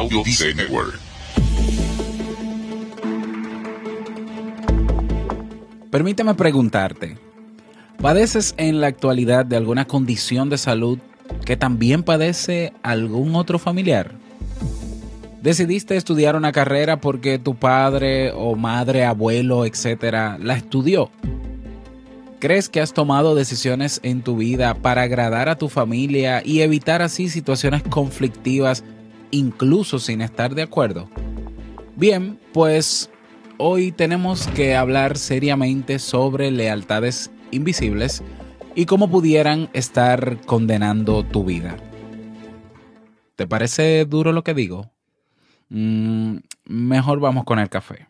Audio Network. Permíteme preguntarte, ¿padeces en la actualidad de alguna condición de salud que también padece algún otro familiar? ¿Decidiste estudiar una carrera porque tu padre o madre, abuelo, etcétera, la estudió? ¿Crees que has tomado decisiones en tu vida para agradar a tu familia y evitar así situaciones conflictivas incluso sin estar de acuerdo? Bien, pues hoy tenemos que hablar seriamente sobre lealtades invisibles y cómo pudieran estar condenando tu vida. ¿Te parece duro lo que digo? Mm, mejor vamos con el café.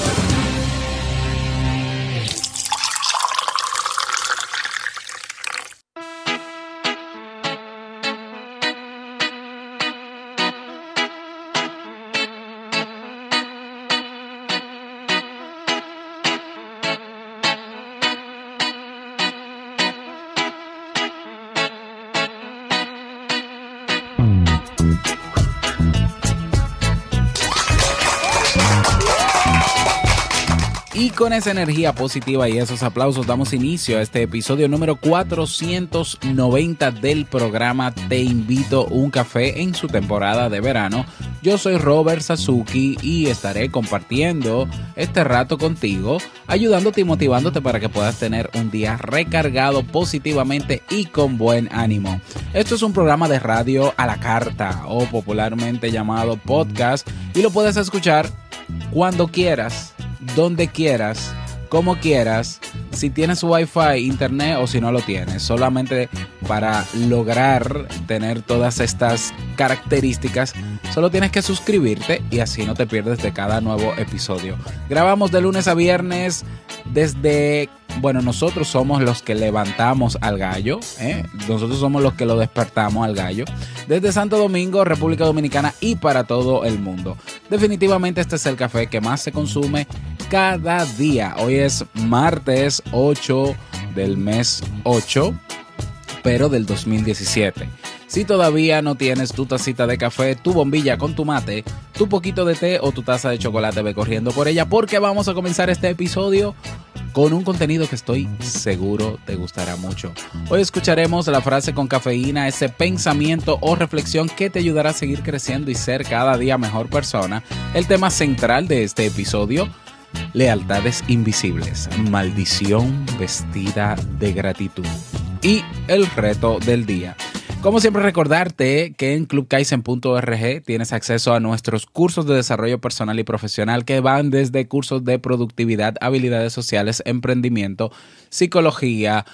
Con esa energía positiva y esos aplausos damos inicio a este episodio número 490 del programa Te invito un café en su temporada de verano. Yo soy Robert Sasuki y estaré compartiendo este rato contigo, ayudándote y motivándote para que puedas tener un día recargado positivamente y con buen ánimo. Esto es un programa de radio a la carta o popularmente llamado podcast y lo puedes escuchar cuando quieras donde quieras, como quieras, si tienes wifi, internet o si no lo tienes. Solamente para lograr tener todas estas características, solo tienes que suscribirte y así no te pierdes de cada nuevo episodio. Grabamos de lunes a viernes desde bueno, nosotros somos los que levantamos al gallo, ¿eh? nosotros somos los que lo despertamos al gallo, desde Santo Domingo, República Dominicana y para todo el mundo. Definitivamente este es el café que más se consume cada día. Hoy es martes 8 del mes 8, pero del 2017. Si todavía no tienes tu tacita de café, tu bombilla con tu mate, tu poquito de té o tu taza de chocolate, ve corriendo por ella porque vamos a comenzar este episodio con un contenido que estoy seguro te gustará mucho. Hoy escucharemos la frase con cafeína, ese pensamiento o reflexión que te ayudará a seguir creciendo y ser cada día mejor persona. El tema central de este episodio, lealtades invisibles, maldición vestida de gratitud y el reto del día. Como siempre recordarte que en clubkaisen.org tienes acceso a nuestros cursos de desarrollo personal y profesional que van desde cursos de productividad, habilidades sociales, emprendimiento, psicología,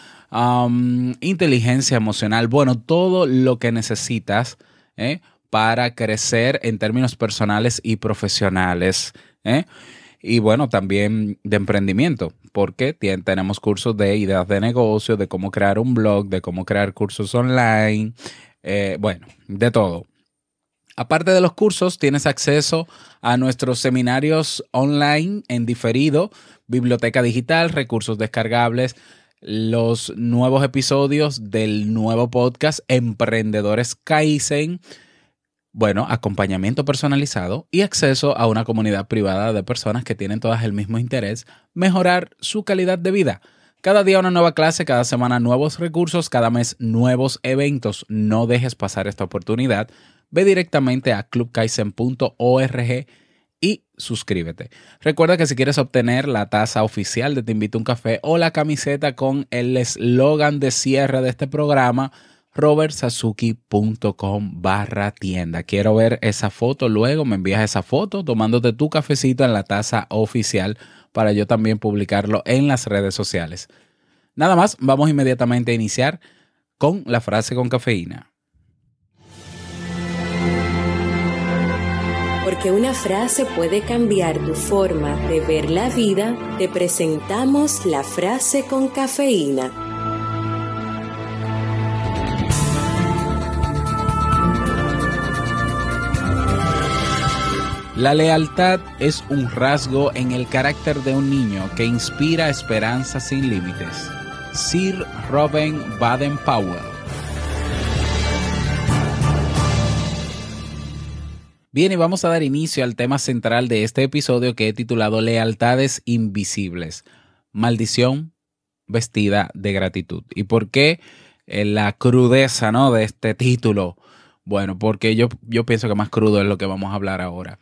inteligencia emocional, bueno, todo lo que necesitas ¿eh? para crecer en términos personales y profesionales. ¿eh? y bueno, también de emprendimiento, porque tenemos cursos de ideas de negocio, de cómo crear un blog, de cómo crear cursos online, eh, bueno, de todo. Aparte de los cursos, tienes acceso a nuestros seminarios online en diferido, biblioteca digital, recursos descargables, los nuevos episodios del nuevo podcast Emprendedores Kaizen, bueno, acompañamiento personalizado y acceso a una comunidad privada de personas que tienen todas el mismo interés, mejorar su calidad de vida. Cada día una nueva clase, cada semana nuevos recursos, cada mes nuevos eventos. No dejes pasar esta oportunidad. Ve directamente a clubkaisen.org y suscríbete. Recuerda que si quieres obtener la taza oficial de Te invito a un café o la camiseta con el eslogan de cierre de este programa, robertsazuki.com barra tienda. Quiero ver esa foto, luego me envías esa foto tomándote tu cafecito en la taza oficial para yo también publicarlo en las redes sociales. Nada más, vamos inmediatamente a iniciar con la frase con cafeína. Porque una frase puede cambiar tu forma de ver la vida, te presentamos la frase con cafeína. La lealtad es un rasgo en el carácter de un niño que inspira esperanza sin límites. Sir Robin Baden-Powell Bien, y vamos a dar inicio al tema central de este episodio que he titulado Lealtades Invisibles. Maldición vestida de gratitud. ¿Y por qué eh, la crudeza ¿no? de este título? Bueno, porque yo, yo pienso que más crudo es lo que vamos a hablar ahora.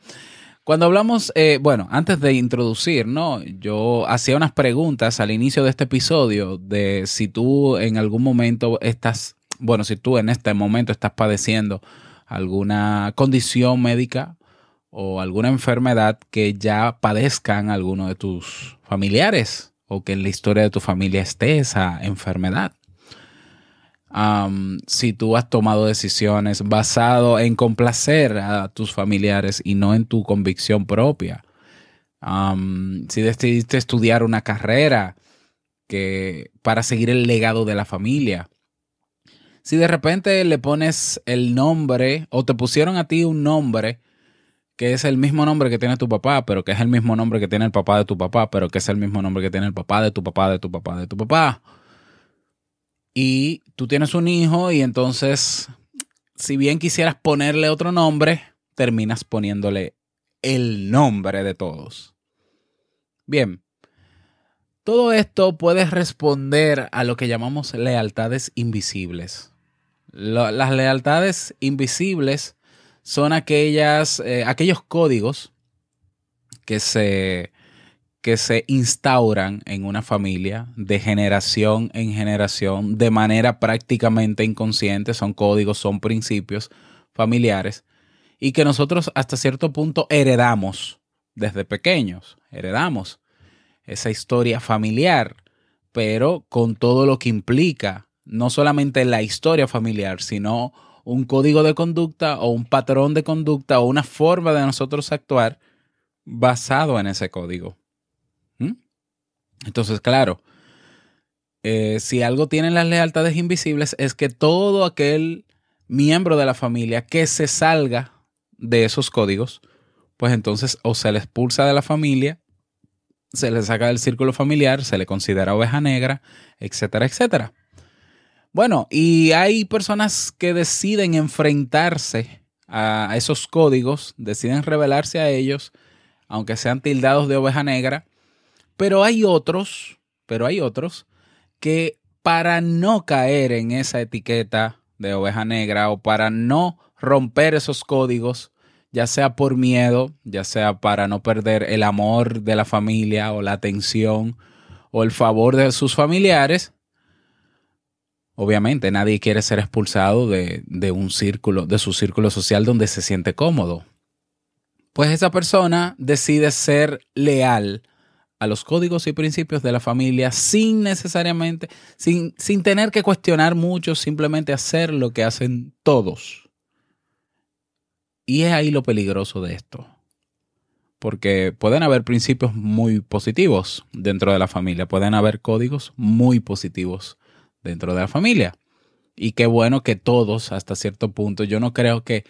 Cuando hablamos, eh, bueno, antes de introducir, ¿no? Yo hacía unas preguntas al inicio de este episodio de si tú en algún momento estás, bueno, si tú en este momento estás padeciendo alguna condición médica o alguna enfermedad que ya padezcan alguno de tus familiares o que en la historia de tu familia esté esa enfermedad. Si tú has tomado decisiones basado en complacer a tus familiares y no en tu convicción propia. si decidiste estudiar una carrera que para seguir el legado de la familia si de repente le pones el nombre o te pusieron a ti un nombre que es el mismo nombre que tiene tu papá, pero que es el mismo nombre que tiene el papá de tu papá, pero que es el mismo nombre que tiene el papá de tu papá, de tu papá, de tu papá. Y tú tienes un hijo y entonces, si bien quisieras ponerle otro nombre, terminas poniéndole el nombre de todos. Bien, todo esto puede responder a lo que llamamos lealtades invisibles las lealtades invisibles son aquellas, eh, aquellos códigos que se, que se instauran en una familia de generación en generación de manera prácticamente inconsciente. Son códigos, son principios familiares y que nosotros hasta cierto punto heredamos desde pequeños. Heredamos esa historia familiar, pero con todo lo que implica no solamente la historia familiar, sino un código de conducta o un patrón de conducta o una forma de nosotros actuar basado en ese código. Entonces, claro, eh, si algo tienen las lealtades invisibles es que todo aquel miembro de la familia que se salga de esos códigos, pues entonces o se le expulsa de la familia, se le saca del círculo familiar, se le considera oveja negra, etcétera, etcétera. Bueno, y hay personas que deciden enfrentarse a esos códigos, deciden rebelarse a ellos, aunque sean tildados de oveja negra, pero hay otros, pero hay otros que para no caer en esa etiqueta de oveja negra o para no romper esos códigos, ya sea por miedo, ya sea para no perder el amor de la familia o la atención o el favor de sus familiares, Obviamente nadie quiere ser expulsado de, un círculo, de su círculo social donde se siente cómodo. Pues esa persona decide ser leal a los códigos y principios de la familia sin necesariamente, sin, sin tener que cuestionar mucho, simplemente hacer lo que hacen todos. Y es ahí lo peligroso de esto. Porque pueden haber principios muy positivos dentro de la familia, pueden haber códigos muy positivos dentro de la familia. Y qué bueno que todos, hasta cierto punto, yo no creo que,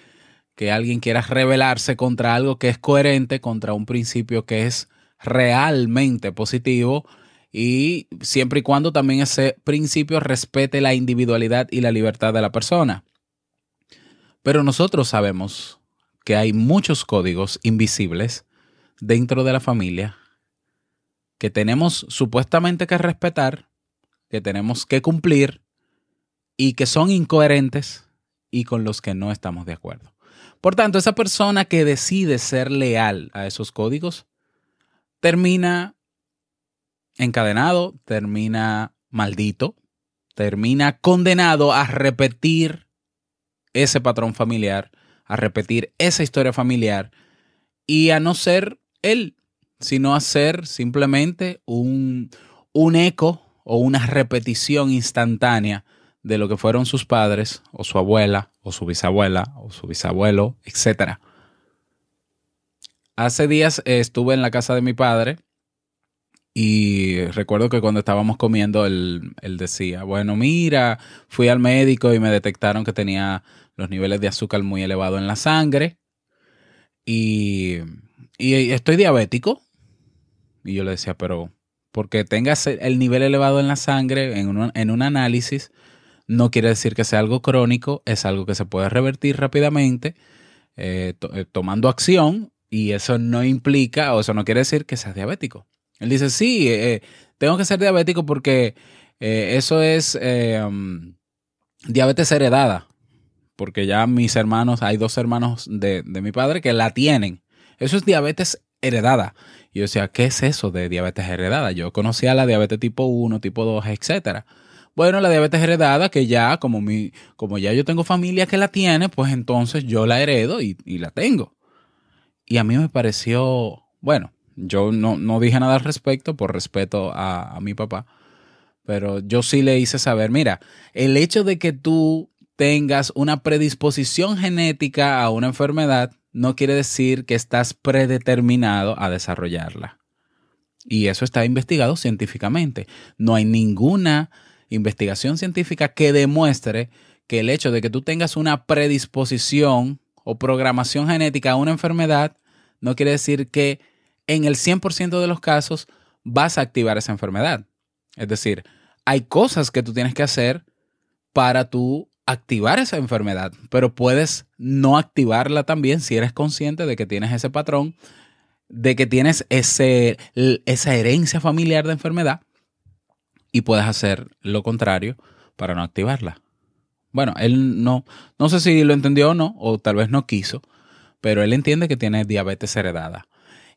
que alguien quiera rebelarse contra algo que es coherente, contra un principio que es realmente positivo y siempre y cuando también ese principio respete la individualidad y la libertad de la persona. Pero nosotros sabemos que hay muchos códigos invisibles dentro de la familia que tenemos supuestamente que respetar, que tenemos que cumplir y que son incoherentes y con los que no estamos de acuerdo. Por tanto, esa persona que decide ser leal a esos códigos termina encadenado, termina maldito, termina condenado a repetir ese patrón familiar, a repetir esa historia familiar y a no ser él, sino a ser simplemente un, un eco o una repetición instantánea de lo que fueron sus padres o su abuela o su bisabuela o su bisabuelo, etc. hace días estuve en la casa de mi padre y recuerdo que cuando estábamos comiendo, él, decía, bueno, mira, fui al médico y me detectaron que tenía los niveles de azúcar muy elevados en la sangre y, estoy diabético. Y yo le decía, pero porque tengas el nivel elevado en la sangre en un, en un análisis, no quiere decir que sea algo crónico, es algo que se puede revertir rápidamente eh, eh, tomando acción y eso no implica o eso no quiere decir que seas diabético. Él dice, sí, eh, tengo que ser diabético porque eh, eso es um, diabetes heredada. Porque ya mis hermanos, hay dos hermanos de, mi padre que la tienen. Eso es diabetes heredada. Y yo decía, ¿qué es eso de diabetes heredada? Yo conocía la diabetes tipo 1, tipo 2, etcétera. Bueno, la diabetes heredada, que ya, como mi, como ya yo tengo familia que la tiene, pues entonces yo la heredo y, la tengo. Y a mí me pareció, bueno, yo no, dije nada al respecto por respeto a, mi papá, pero yo sí le hice saber, mira, el hecho de que tú tengas una predisposición genética a una enfermedad no quiere decir que estás predeterminado a desarrollarla. Y eso está investigado científicamente. No hay ninguna investigación científica que demuestre que el hecho de que tú tengas una predisposición o programación genética a una enfermedad no quiere decir que en el 100% de los casos vas a activar esa enfermedad. Es decir, hay cosas que tú tienes que hacer para tú activar esa enfermedad, pero puedes no activarla también si eres consciente de que tienes ese patrón, de que tienes ese, esa herencia familiar de enfermedad y puedes hacer lo contrario para no activarla. Bueno, él no, no sé si lo entendió o no, o tal vez no quiso, pero él entiende que tiene diabetes heredada.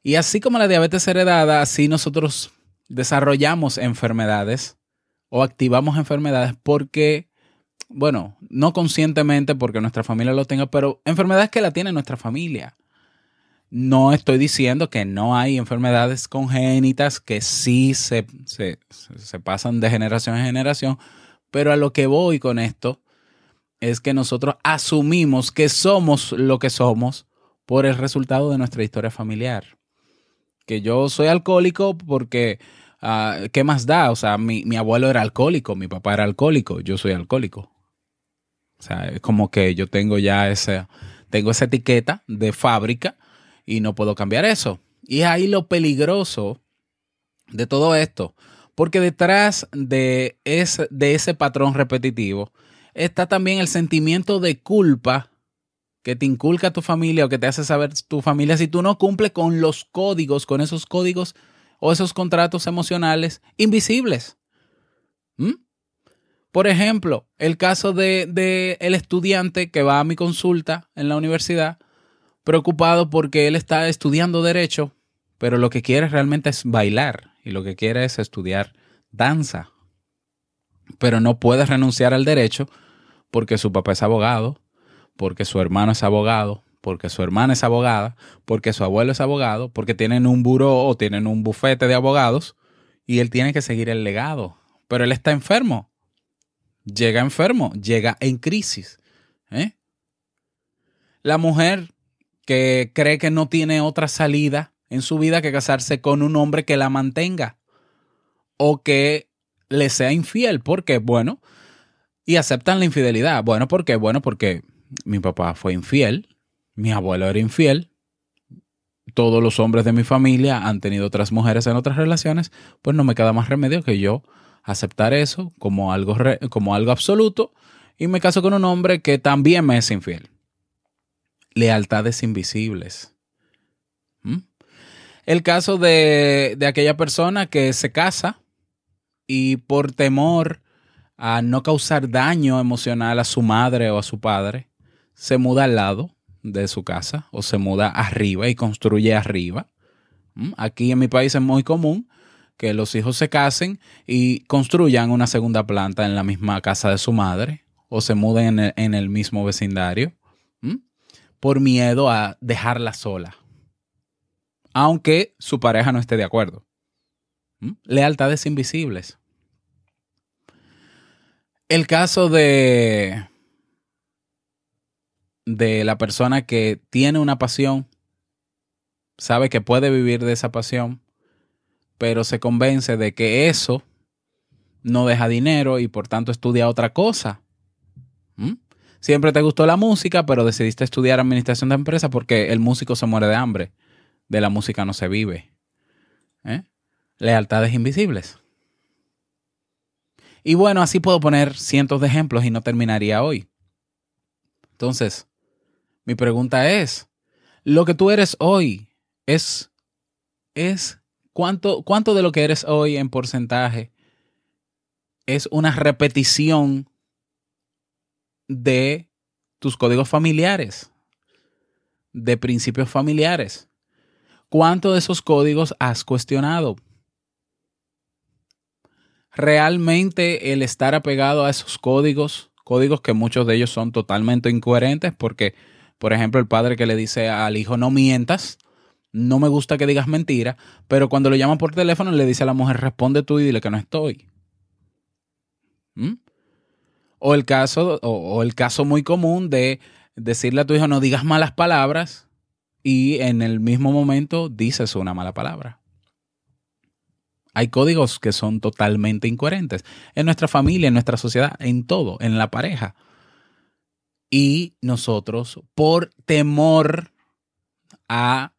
Y así como la diabetes heredada, así nosotros desarrollamos enfermedades o activamos enfermedades porque, bueno, no conscientemente porque nuestra familia lo tenga, pero enfermedades que la tiene nuestra familia. No estoy diciendo que no hay enfermedades congénitas que sí se, se, se, pasan de generación en generación, pero a lo que voy con esto es que nosotros asumimos que somos lo que somos por el resultado de nuestra historia familiar que yo soy alcohólico porque, ah, ¿qué más da? O sea, mi, abuelo era alcohólico, mi papá era alcohólico, yo soy alcohólico. O sea, es como que yo tengo ya ese, tengo esa etiqueta de fábrica y no puedo cambiar eso. Y es ahí lo peligroso de todo esto, porque detrás de ese, de ese patrón repetitivo está también el sentimiento de culpa que te inculca tu familia o que te hace saber tu familia si tú no cumples con los códigos, con esos códigos o esos contratos emocionales invisibles. ¿Mm? Por ejemplo, el caso de, el estudiante que va a mi consulta en la universidad preocupado porque él está estudiando derecho, pero lo que quiere realmente es bailar y lo que quiere es estudiar danza. Pero no puede renunciar al derecho porque su papá es abogado, porque su hermano es abogado, porque su hermana es abogada, porque su abuelo es abogado, porque tienen un buró o tienen un bufete de abogados y él tiene que seguir el legado. Pero él está enfermo. Llega enfermo, llega en crisis. ¿eh? La mujer que cree que no tiene otra salida en su vida que casarse con un hombre que la mantenga o que le sea infiel. ¿Por qué? Bueno, y aceptan la infidelidad. Bueno, ¿por qué? Bueno, porque mi papá fue infiel, mi abuelo era infiel, todos los hombres de mi familia han tenido otras mujeres en otras relaciones, pues no me queda más remedio que yo aceptar eso como algo, como algo absoluto y me caso con un hombre que también me es infiel. Lealtades invisibles. ¿Mm? El caso de, de aquella persona que se casa y por temor a no causar daño emocional a su madre o a su padre, se muda al lado de su casa o se muda arriba y construye arriba. ¿Mm? Aquí en mi país es muy común que los hijos se casen y construyan una segunda planta en la misma casa de su madre o se muden en el, mismo vecindario ¿Mm? por miedo a dejarla sola, aunque su pareja no esté de acuerdo. ¿Mm? Lealtades invisibles. El caso de de la persona que tiene una pasión sabe que puede vivir de esa pasión, pero se convence de que eso no deja dinero y por tanto estudia otra cosa. ¿Mm? Siempre te gustó la música, pero decidiste estudiar administración de empresas porque el músico se muere de hambre. De la música no se vive. ¿Eh? Lealtades invisibles. Y bueno, así puedo poner cientos de ejemplos y no terminaría hoy. Entonces, mi pregunta es, ¿lo que tú eres hoy es, es cuánto, cuánto de lo que eres hoy en porcentaje es una repetición de tus códigos familiares, de principios familiares? ¿Cuánto de esos códigos has cuestionado? Realmente el estar apegado a esos códigos, códigos que muchos de ellos son totalmente incoherentes, porque, por ejemplo, el padre que le dice al hijo no mientas, no me gusta que digas mentira, pero cuando lo llama por teléfono le dice a la mujer responde tú y dile que no estoy. ¿Mm? O el caso, o el caso muy común de decirle a tu hijo no digas malas palabras y en el mismo momento dices una mala palabra. Hay códigos que son totalmente incoherentes en nuestra familia, en nuestra sociedad, en todo, en la pareja. Y nosotros, por temor a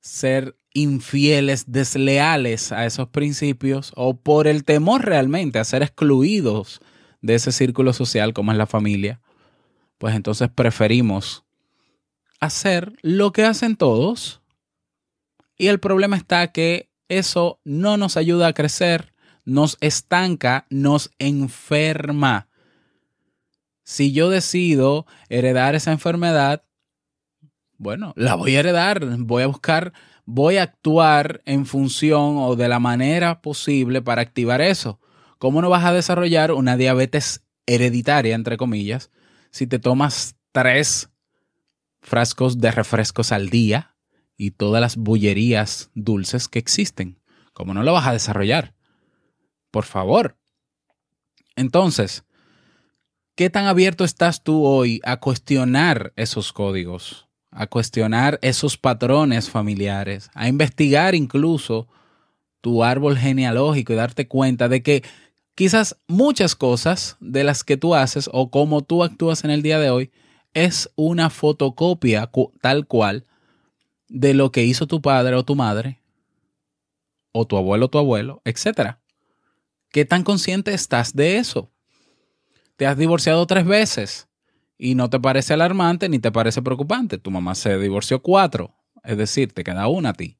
ser infieles, desleales a esos principios, o por el temor realmente a ser excluidos de ese círculo social como es la familia, pues entonces preferimos hacer lo que hacen todos. Y el problema está que eso no nos ayuda a crecer, nos estanca, nos enferma. Si yo decido heredar esa enfermedad, bueno, la voy a heredar, voy a buscar, voy a actuar en función o de la manera posible para activar eso. ¿Cómo no vas a desarrollar una diabetes hereditaria, entre comillas, si te tomas tres frascos de refrescos al día? Y todas las bullerías dulces que existen. ¿Cómo no lo vas a desarrollar? Por favor. Entonces, ¿qué tan abierto estás tú hoy a cuestionar esos códigos, a cuestionar esos patrones familiares, a investigar incluso tu árbol genealógico y darte cuenta de que quizás muchas cosas de las que tú haces o cómo tú actúas en el día de hoy es una fotocopia tal cual de lo que hizo tu padre o tu madre, o tu abuelo o tu abuelo, etc. ¿Qué tan consciente estás de eso? Te has divorciado tres veces y no te parece alarmante ni te parece preocupante. Tu mamá se divorció cuatro, es decir, te queda una a ti.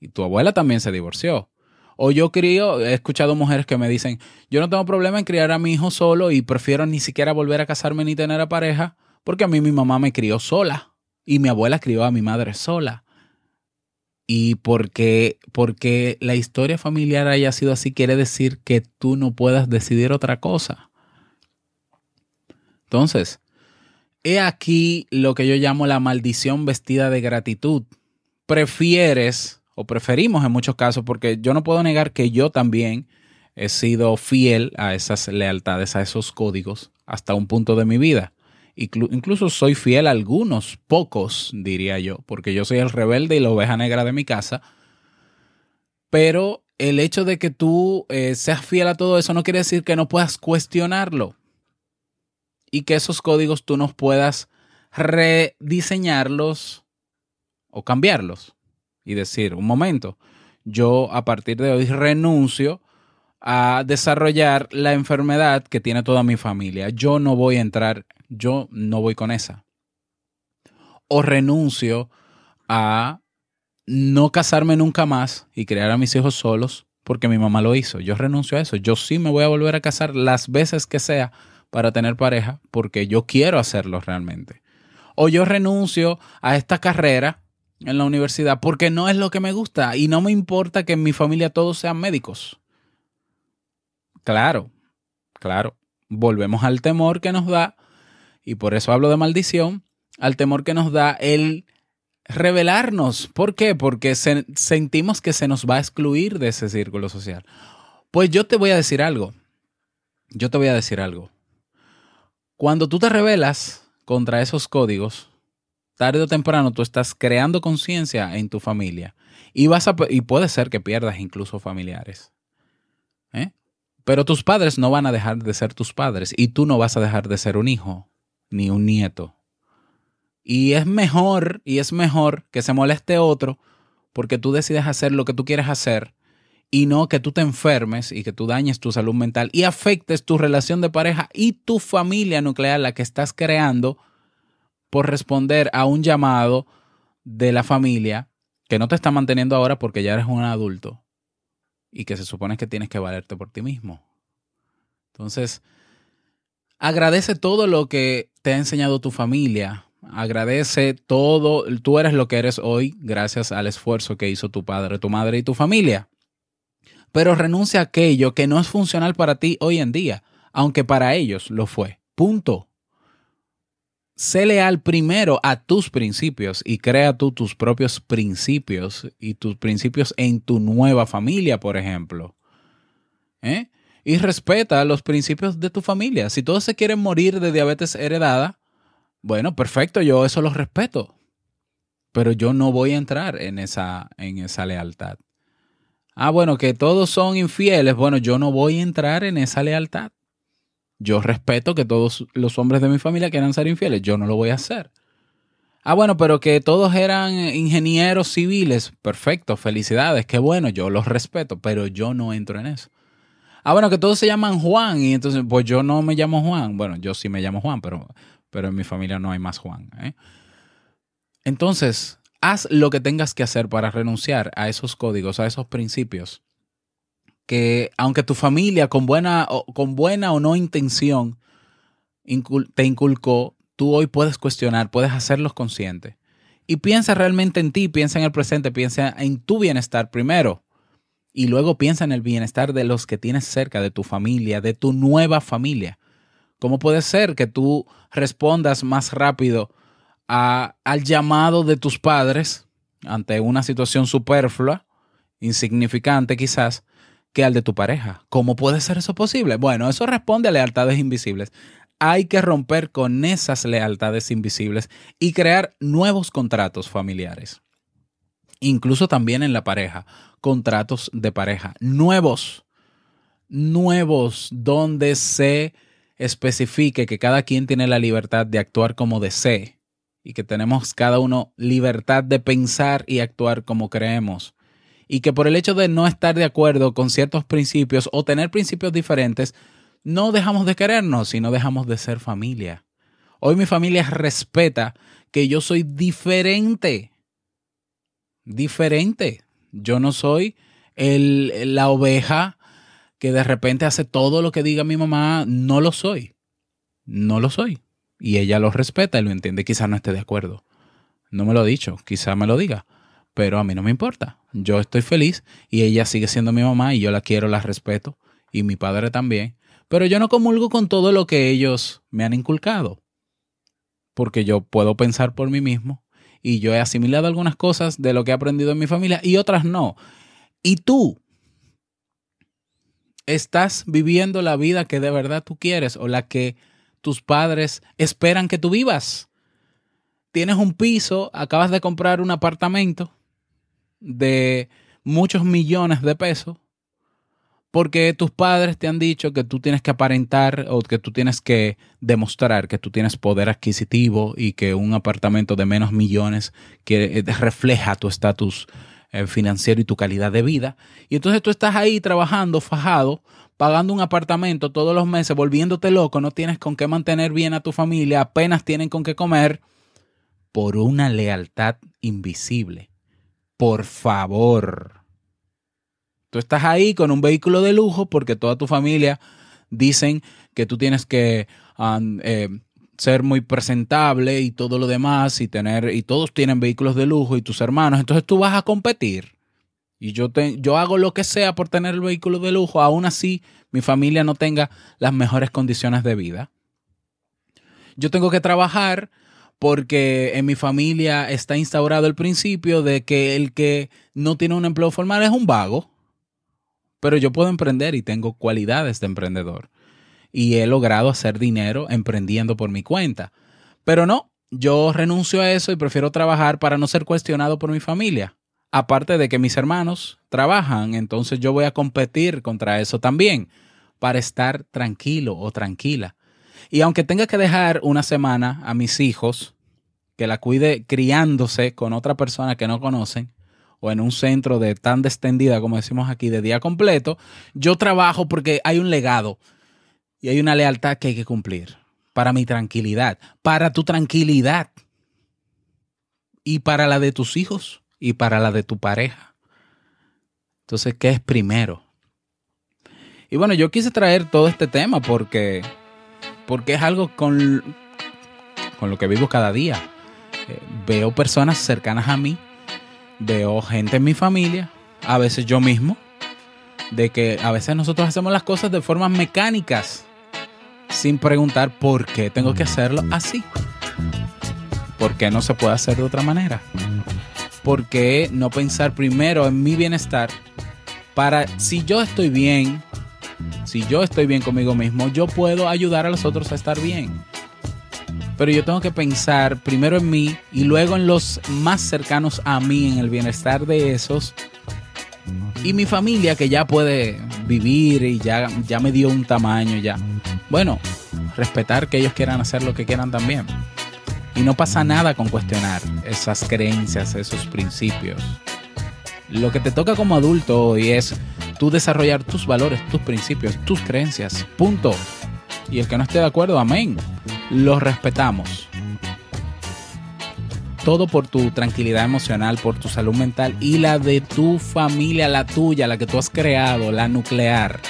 Y tu abuela también se divorció. O yo crío, he escuchado mujeres que me dicen, yo no tengo problema en criar a mi hijo solo y prefiero ni siquiera volver a casarme ni tener a pareja, porque a mí mi mamá me crió sola y mi abuela crió a mi madre sola. Y porque, porque la historia familiar haya sido así, quiere decir que tú no puedas decidir otra cosa. Entonces, he aquí lo que yo llamo la maldición vestida de gratitud. Prefieres, o preferimos en muchos casos, porque yo no puedo negar que yo también he sido fiel a esas lealtades, a esos códigos, hasta un punto de mi vida incluso soy fiel a algunos, pocos diría yo, porque yo soy el rebelde y la oveja negra de mi casa. Pero el hecho de que tú eh, seas fiel a todo eso no quiere decir que no puedas cuestionarlo y que esos códigos tú no puedas rediseñarlos o cambiarlos y decir, un momento, yo a partir de hoy renuncio a desarrollar la enfermedad que tiene toda mi familia. Yo no voy a entrar yo no voy con esa. O renuncio a no casarme nunca más y crear a mis hijos solos porque mi mamá lo hizo. Yo renuncio a eso. Yo sí me voy a volver a casar las veces que sea para tener pareja porque yo quiero hacerlo realmente. O yo renuncio a esta carrera en la universidad porque no es lo que me gusta y no me importa que en mi familia todos sean médicos. Claro, claro. Volvemos al temor que nos da y por eso hablo de maldición, al temor que nos da el revelarnos. ¿Por qué? Porque sentimos que se nos va a excluir de ese círculo social. Pues yo te voy a decir algo. Yo te voy a decir algo. Cuando tú te rebelas contra esos códigos, tarde o temprano tú estás creando conciencia en tu familia y vas a, y puede ser que pierdas incluso familiares. ¿eh? Pero tus padres no van a dejar de ser tus padres y tú no vas a dejar de ser un hijo ni un nieto. Y es mejor, y es mejor que se moleste otro porque tú decides hacer lo que tú quieres hacer y no que tú te enfermes y que tú dañes tu salud mental y afectes tu relación de pareja y tu familia nuclear, la que estás creando por responder a un llamado de la familia que no te está manteniendo ahora porque ya eres un adulto y que se supone que tienes que valerte por ti mismo. Entonces, agradece todo lo que te ha enseñado tu familia. Agradece todo, tú eres lo que eres hoy gracias al esfuerzo que hizo tu padre, tu madre y tu familia pero renuncia a aquello que no es funcional para ti hoy en día, aunque para ellos lo fue. Punto. Sé leal primero a tus principios y crea tú tus propios principios y tus principios en tu nueva familia, por ejemplo. ¿Eh? Y respeta los principios de tu familia. Si todos se quieren morir de diabetes heredada, bueno, perfecto, yo eso lo respeto. Pero yo no voy a entrar en esa, en esa lealtad. Ah, bueno, que todos son infieles. Bueno, yo no voy a entrar en esa lealtad. Yo respeto que todos los hombres de mi familia quieran ser infieles. Yo no lo voy a hacer. Ah, bueno, pero que todos eran ingenieros civiles. Perfecto, felicidades, qué bueno, yo los respeto, pero yo no entro en eso. Ah, bueno, que todos se llaman Juan y entonces, pues yo no me llamo Juan. Bueno, yo sí me llamo Juan, pero, pero en mi familia no hay más Juan. ¿eh? Entonces, haz lo que tengas que hacer para renunciar a esos códigos, a esos principios, que aunque tu familia con buena o, con buena o no intención te inculcó, tú hoy puedes cuestionar, puedes hacerlos conscientes. Y piensa realmente en ti, piensa en el presente, piensa en tu bienestar primero. Y luego piensa en el bienestar de los que tienes cerca, de tu familia, de tu nueva familia. ¿Cómo puede ser que tú respondas más rápido al llamado de tus padres ante una situación superflua, insignificante quizás, que al de tu pareja. ¿Cómo puede ser eso posible? Bueno, eso responde a lealtades invisibles. Hay que romper con esas lealtades invisibles y crear nuevos contratos familiares. Incluso también en la pareja, contratos de pareja nuevos, nuevos, donde se especifique que cada quien tiene la libertad de actuar como desee y que tenemos cada uno libertad de pensar y actuar como creemos. Y que por el hecho de no estar de acuerdo con ciertos principios o tener principios diferentes, no dejamos de querernos, sino dejamos de ser familia. Hoy mi familia respeta que yo soy diferente. Diferente. Yo no soy el, la oveja que de repente hace todo lo que diga mi mamá. No lo soy. No lo soy y ella lo respeta y lo entiende, quizás no esté de acuerdo. No me lo ha dicho, quizás me lo diga, pero a mí no me importa. Yo estoy feliz y ella sigue siendo mi mamá y yo la quiero, la respeto y mi padre también, pero yo no comulgo con todo lo que ellos me han inculcado, porque yo puedo pensar por mí mismo y yo he asimilado algunas cosas de lo que he aprendido en mi familia y otras no. Y tú estás viviendo la vida que de verdad tú quieres o la que tus padres esperan que tú vivas. Tienes un piso, acabas de comprar un apartamento de muchos millones de pesos porque tus padres te han dicho que tú tienes que aparentar o que tú tienes que demostrar que tú tienes poder adquisitivo y que un apartamento de menos millones que eh, refleja tu estatus eh, financiero y tu calidad de vida. Y entonces tú estás ahí trabajando, fajado, pagando un apartamento todos los meses, volviéndote loco, no tienes con qué mantener bien a tu familia, apenas tienen con qué comer, por una lealtad invisible. Por favor. Tú estás ahí con un vehículo de lujo porque toda tu familia dicen que tú tienes que eh, ser muy presentable y todo lo demás y tener y todos tienen vehículos de lujo y tus hermanos, entonces tú vas a competir y yo, te, yo hago lo que sea por tener el vehículo de lujo, aún así mi familia no tenga las mejores condiciones de vida. Yo tengo que trabajar porque en mi familia está instaurado el principio de que el que no tiene un empleo formal es un vago. Pero yo puedo emprender y tengo cualidades de emprendedor. Y he logrado hacer dinero emprendiendo por mi cuenta. Pero no, yo renuncio a eso y prefiero trabajar para no ser cuestionado por mi familia. Aparte de que mis hermanos trabajan, entonces yo voy a competir contra eso también, para estar tranquilo o tranquila. Y aunque tenga que dejar una semana a mis hijos, que la cuide criándose con otra persona que no conocen, o en un centro de tan descendida, como decimos aquí, de día completo, yo trabajo porque hay un legado y hay una lealtad que hay que cumplir para mi tranquilidad, para tu tranquilidad y para la de tus hijos y para la de tu pareja. Entonces, ¿qué es primero? Y bueno, yo quise traer todo este tema porque, porque es algo con, con lo que vivo cada día. Eh, veo personas cercanas a mí, veo gente en mi familia, a veces yo mismo, de que a veces nosotros hacemos las cosas de formas mecánicas sin preguntar por qué tengo que hacerlo así. ¿Por qué no se puede hacer de otra manera? ¿Por qué no pensar primero en mi bienestar para si yo estoy bien, si yo estoy bien conmigo mismo, yo puedo ayudar a los otros a estar bien? Pero yo tengo que pensar primero en mí y luego en los más cercanos a mí, en el bienestar de esos. Y mi familia que ya puede vivir y ya, ya me dio un tamaño ya bueno, respetar que ellos quieran hacer lo que quieran también. Y no pasa nada con cuestionar esas creencias, esos principios. Lo que te toca como adulto hoy es tú desarrollar tus valores, tus principios, tus creencias. Punto. Y el que no esté de acuerdo, amén. Los respetamos. Todo por tu tranquilidad emocional, por tu salud mental y la de tu familia, la tuya, la que tú has creado, la nuclear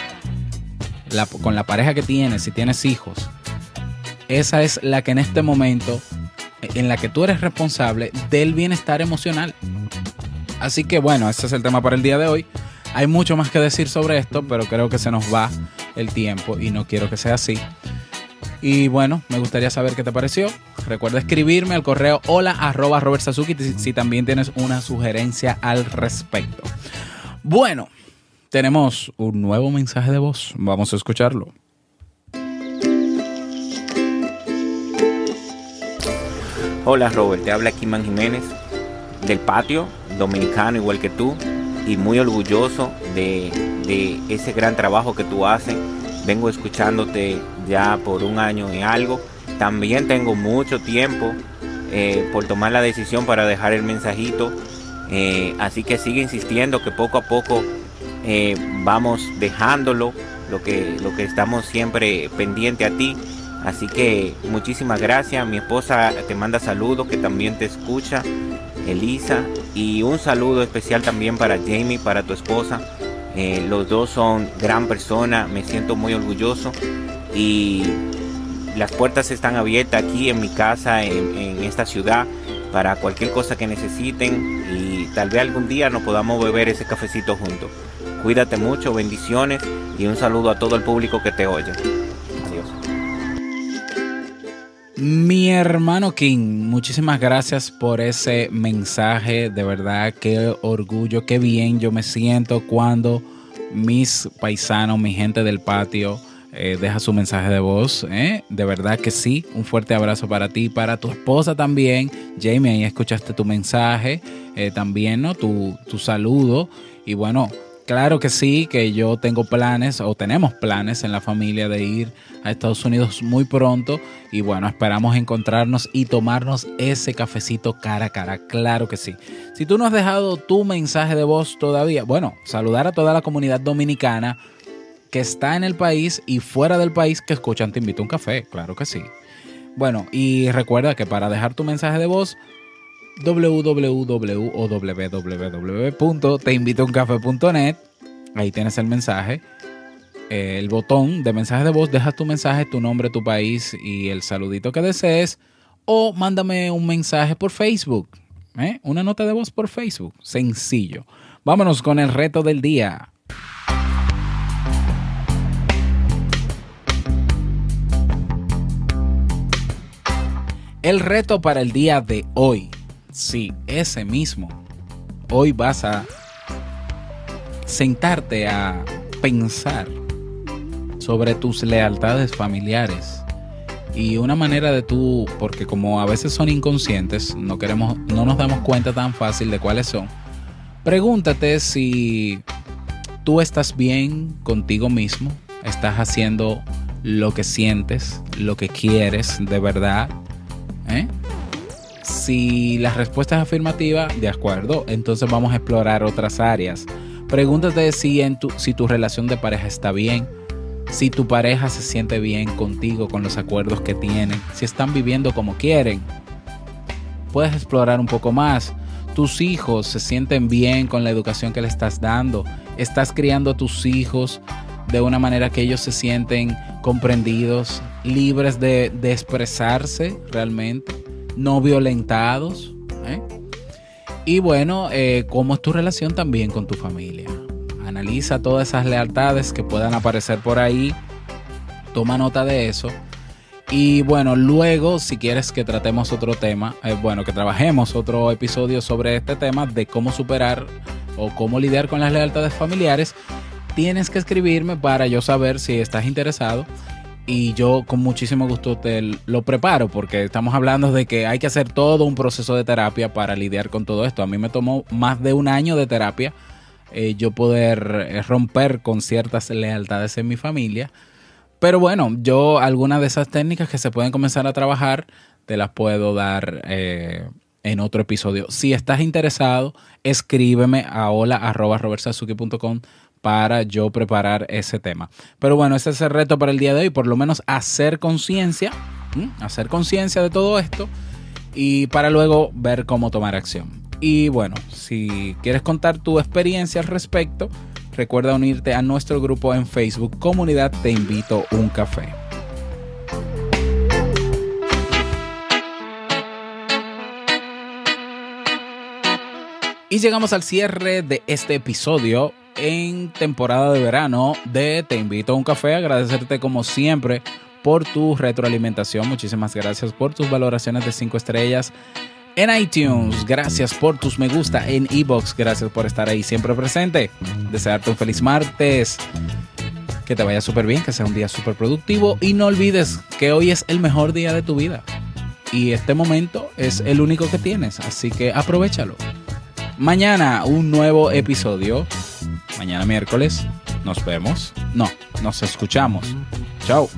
con la pareja que tienes, si tienes hijos, esa es la que en este momento, en la que tú eres responsable del bienestar emocional. Así que bueno, ese es el tema para el día de hoy. Hay mucho más que decir sobre esto, pero creo que se nos va el tiempo y no quiero que sea así. Y bueno, me gustaría saber qué te pareció. Recuerda escribirme al correo hola arroba Robert Sasuki si también tienes una sugerencia al respecto. Bueno, tenemos un nuevo mensaje de voz. Vamos a escucharlo. Hola Robert, te habla Kiman Jiménez del patio dominicano igual que tú y muy orgulloso de, ese gran trabajo que tú haces. Vengo escuchándote ya por un año y algo. También tengo mucho tiempo eh, por tomar la decisión para dejar el mensajito. Eh, así que sigue insistiendo que poco a poco eh, vamos dejándolo, lo que, lo que estamos siempre pendiente a ti. Así que muchísimas gracias. Mi esposa te manda saludos, que también te escucha, Elisa. Y un saludo especial también para Jamie, para tu esposa. Eh, los dos son gran persona, me siento muy orgulloso. Y las puertas están abiertas aquí en mi casa, en, en esta ciudad, para cualquier cosa que necesiten. Y tal vez algún día nos podamos beber ese cafecito juntos. Cuídate mucho, bendiciones y un saludo a todo el público que te oye. Mi hermano King, muchísimas gracias por ese mensaje. De verdad, qué orgullo, qué bien yo me siento cuando mis paisanos, mi gente del patio, eh, deja su mensaje de voz. ¿eh? De verdad que sí. Un fuerte abrazo para ti, para tu esposa también. Jamie, ahí escuchaste tu mensaje. Eh, también, ¿no? Tu, tu saludo. Y bueno, Claro que sí, que yo tengo planes o tenemos planes en la familia de ir a Estados Unidos muy pronto y bueno, esperamos encontrarnos y tomarnos ese cafecito cara a cara, claro que sí. Si tú no has dejado tu mensaje de voz todavía, bueno, saludar a toda la comunidad dominicana que está en el país y fuera del país que escuchan Te invito a un café, claro que sí. Bueno, y recuerda que para dejar tu mensaje de voz www.teinvitouncafé.net. Ahí tienes el mensaje. El botón de mensaje de voz, deja tu mensaje, tu nombre, tu país y el saludito que desees. O mándame un mensaje por Facebook. ¿eh? Una nota de voz por Facebook. Sencillo. Vámonos con el reto del día. El reto para el día de hoy Sí, ese mismo. Hoy vas a sentarte a pensar sobre tus lealtades familiares Y una manera de tú, porque como a veces son inconscientes, no queremos, no nos damos cuenta tan fácil de cuáles son. Pregúntate si tú estás bien contigo mismo, estás haciendo lo que sientes, lo que quieres de verdad. ¿eh? Si la respuesta es afirmativa, de acuerdo, entonces vamos a explorar otras áreas. Pregúntate si, en tu, si tu relación de pareja está bien si tu pareja se siente bien contigo con los acuerdos que tienen, si están viviendo como quieren. Puedes explorar un poco más. Tus hijos se sienten bien con la educación que le estás dando. Estás criando a tus hijos de una manera que ellos se sienten comprendidos, libres de, expresarse realmente, no violentados. ¿eh? Y bueno, eh, ¿cómo es tu relación también con tu familia? analiza todas esas lealtades que puedan aparecer por ahí, toma nota de eso. Y bueno, luego si quieres que tratemos otro tema, eh, bueno, que trabajemos otro episodio sobre este tema de cómo superar o cómo lidiar con las lealtades familiares, tienes que escribirme para yo saber si estás interesado y yo con muchísimo gusto te lo preparo porque estamos hablando de que hay que hacer todo un proceso de terapia para lidiar con todo esto. A mí me tomó más de un año de terapia eh, yo poder eh, romper con ciertas lealtades en mi familia. Pero bueno, yo algunas de esas técnicas que se pueden comenzar a trabajar, te las puedo dar eh, en otro episodio. Si estás interesado, escríbeme a hola.robertsazuki.com para yo preparar ese tema. Pero bueno, ese es el reto para el día de hoy, por lo menos hacer conciencia, hacer conciencia de todo esto y para luego ver cómo tomar acción. Y bueno, si quieres contar tu experiencia al respecto, recuerda unirte a nuestro grupo en Facebook Comunidad Te Invito un Café. Y llegamos al cierre de este episodio en temporada de verano de Te Invito a un Café. Agradecerte como siempre por tu retroalimentación. Muchísimas gracias por tus valoraciones de 5 estrellas en iTunes. Gracias por tus me gusta en Ebox. Gracias por estar ahí siempre presente. Desearte un feliz martes. Que te vaya súper bien, que sea un día súper productivo. Y no olvides que hoy es el mejor día de tu vida. Y este momento es el único que tienes. Así que aprovechalo. Mañana un nuevo episodio. Mañana miércoles. Nos vemos. No, nos escuchamos. Chao.